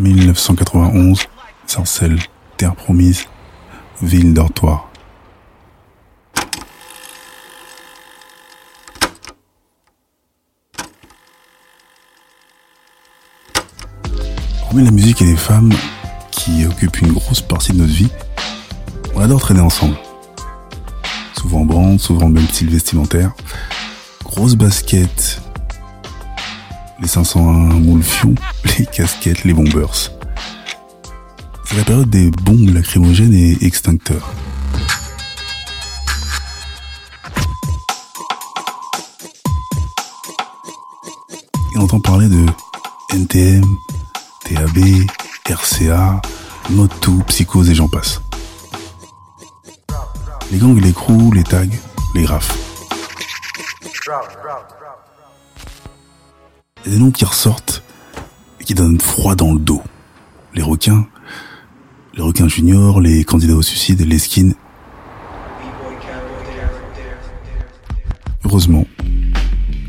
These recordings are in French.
1991, Sarcelles, Terre Promise, Ville dortoir. Hormis la musique et les femmes qui occupent une grosse partie de notre vie, on adore traîner ensemble. Souvent en bande, souvent même style vestimentaire. Grosse basket, les 501 moules fion, les casquettes, les bombers. C'est la période des bombes lacrymogènes et extincteurs. Et on entend parler de NTM, TAB, RCA, Motu, Psychose et j'en passe. Les gangs, les crews, les tags, les graphes. Il y a des noms qui ressortent et qui donnent froid dans le dos. Les requins, les requins juniors, les candidats au suicide, les skins. Heureusement,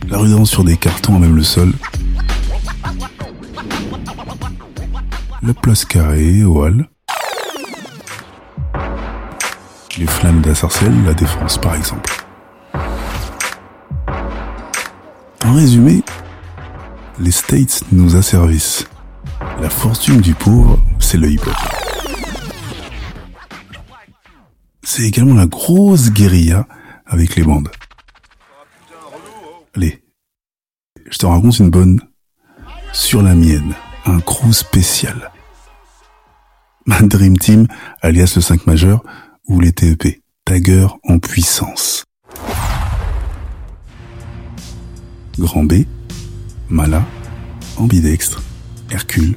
la rue sur des cartons a même le sol. La place carrée, Hall. Les flammes d'Assarcelle, la défense par exemple. En résumé, les States nous asservissent. La fortune du pauvre, c'est le hip-hop. C'est également la grosse guérilla avec les bandes. Allez, je te raconte une bonne sur la mienne, un crew spécial. Ma Dream Team, alias le 5 majeur, ou les TEP, Tagger en puissance. Grand B, Mala, ambidextre, Hercule,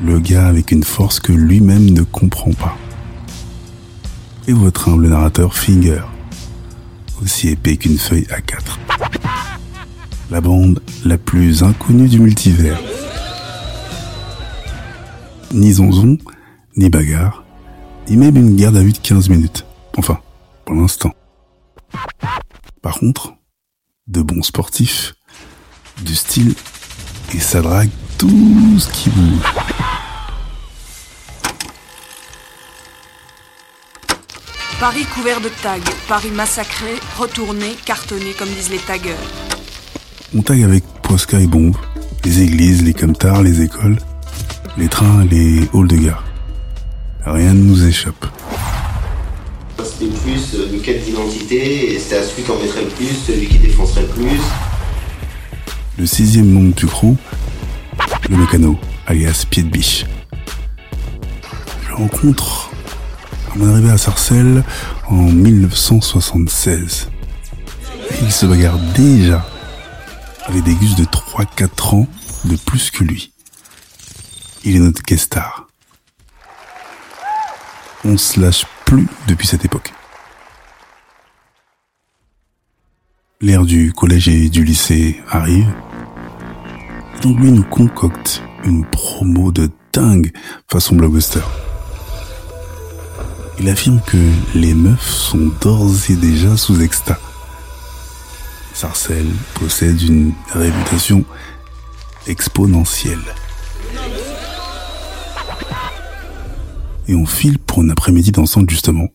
le gars avec une force que lui-même ne comprend pas. Et votre humble narrateur Finger, aussi épais qu'une feuille A4. La bande la plus inconnue du multivers. Ni zonzon, ni bagarre, ni même une guerre à vue de 15 minutes. Enfin, pour l'instant. Par contre, de bons sportifs, du style, et ça drague tout ce qui bouge. Paris couvert de tags, Paris massacré, retourné, cartonné comme disent les taggeurs. On tag avec Posca et Bombe, les églises, les camtars, les écoles, les trains, les halls de gare. Rien ne nous échappe. C'était plus euh, une quête d'identité et c'est à celui qui en mettrait le plus, celui qui défoncerait le plus. Le sixième membre du crew, le mécano, alias Pied de Biche. Je rencontre à mon arrivée à Sarcelles en 1976. il se bagarre déjà avec des gus de 3-4 ans de plus que lui. Il est notre guest star. On se lâche plus depuis cette époque. L'ère du collège et du lycée arrive. Donc lui nous concocte une promo de dingue façon blockbuster. Il affirme que les meufs sont d'ores et déjà sous exta. Sarcelle possède une réputation exponentielle. Et on file pour un après-midi d'ensemble justement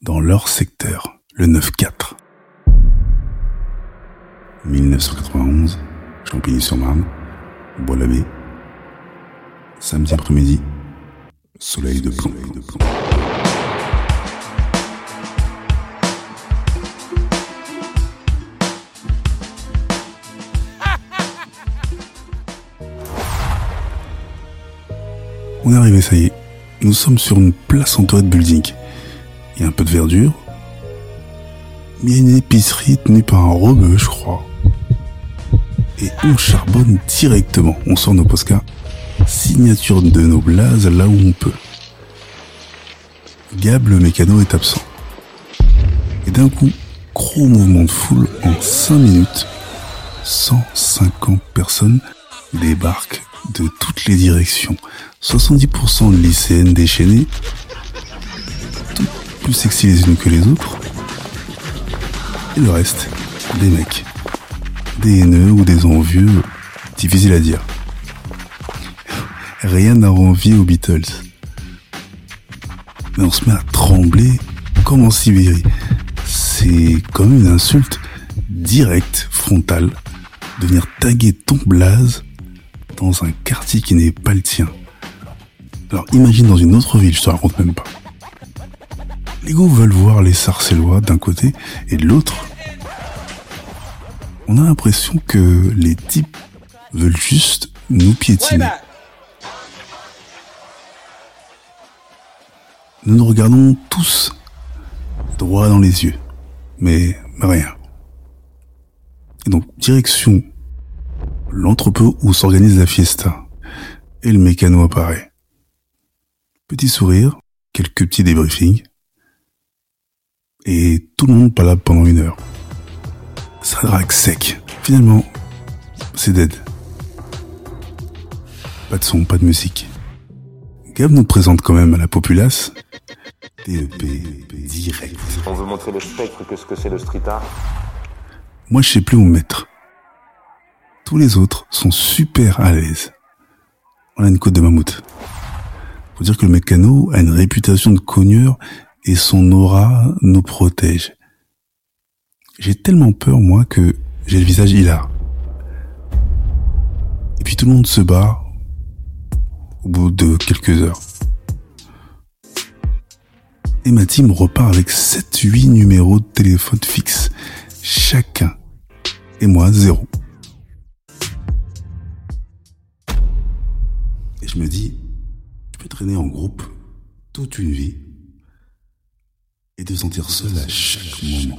dans leur secteur, le 9-4. 1991, Champigny-sur-Marne, Bois-l'Abbé. Samedi après-midi, soleil de plomb. On est arrivé, ça y est. Nous sommes sur une place entourée de building. Il y a un peu de verdure. Il y a une épicerie tenue par un rebeu, je crois. Et on charbonne directement. On sort nos poscas. Signature de nos blazes là où on peut. Gab, le mécano, est absent. Et d'un coup, gros mouvement de foule en 5 minutes. 150 personnes débarquent de toutes les directions. 70% de lycéennes déchaînées, toutes plus sexy les unes que les autres, et le reste, des mecs, des haineux ou des envieux, difficile à dire. rien n'a envie aux Beatles. Mais on se met à trembler comme en Sibérie. C'est comme une insulte directe, frontale, de venir taguer ton blaze dans un quartier qui n'est pas le tien. Alors imagine dans une autre ville, je te raconte même pas. Les gars veulent voir les Sarcellois d'un côté et de l'autre. On a l'impression que les types veulent juste nous piétiner. Nous nous regardons tous droit dans les yeux, mais rien. Et donc, direction l'entrepôt où s'organise la fiesta. Et le mécano apparaît. Petit sourire, quelques petits débriefings, et tout le monde pas là pendant une heure. Ça drague sec. Finalement, c'est dead. Pas de son, pas de musique. Gab nous présente quand même à la populace TEP direct. On veut montrer le spectre que ce que c'est le street art? Moi, je sais plus où me mettre. Tous les autres sont super à l'aise. On a une côte de mammouth. Faut dire que le mécano a une réputation de cogneur et son aura nous protège. J'ai tellement peur, moi, que j'ai le visage hilar. Et puis tout le monde se bat au bout de quelques heures. Et ma team repart avec 7-8 numéros de téléphone fixe, chacun. Et moi, zéro. Et je me dis, je peux traîner en groupe toute une vie et te sentir seul à chaque moment.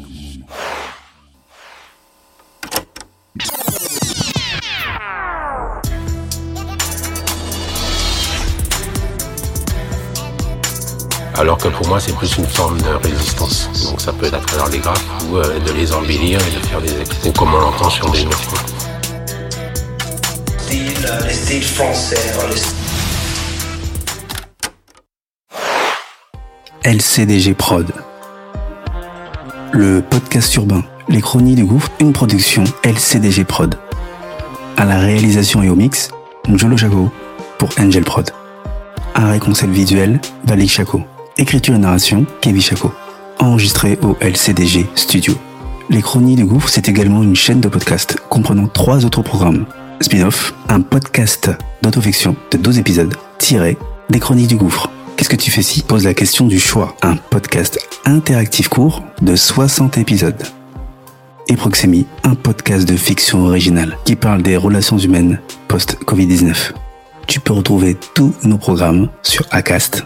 Alors que pour moi, c'est plus une forme de résistance. Donc ça peut être à travers les graphes ou euh, de les embellir et de faire des expos comme on l'entend sur des murs. quoi. style, euh, les styles français, euh, LCDG Prod. Le podcast urbain, les chroniques du gouffre, une production LCDG Prod. À la réalisation et au mix, Njolo Chaco pour Angel Prod. Un concept visuel, Valik Chaco. Écriture et narration, Kevin Chaco. Enregistré au LCDG Studio. Les Chroniques du Gouffre, c'est également une chaîne de podcast comprenant trois autres programmes. Spin-off, un podcast d'autofiction de 12 épisodes, tiré des Chroniques du Gouffre. Qu'est-ce que tu fais si Pose la question du choix? Un podcast interactif court de 60 épisodes. Et Proxémie, un podcast de fiction originale qui parle des relations humaines post-Covid-19. Tu peux retrouver tous nos programmes sur Acast,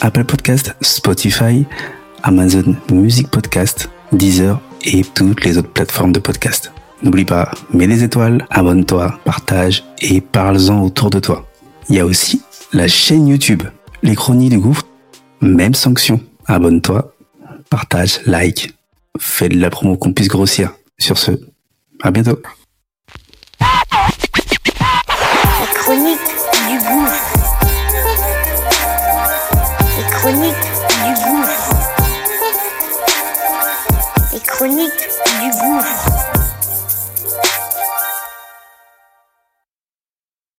Apple Podcast, Spotify, Amazon Music Podcast, Deezer et toutes les autres plateformes de podcast. N'oublie pas, mets des étoiles, abonne-toi, partage et parle-en autour de toi. Il y a aussi la chaîne YouTube, les chroniques du gouffre, même sanction. Abonne-toi, partage, like, fais de la promo qu'on puisse grossir. Sur ce, à bientôt. Les chroniques du gouffre. Les chroniques du gouffre. Les chroniques du gouffre.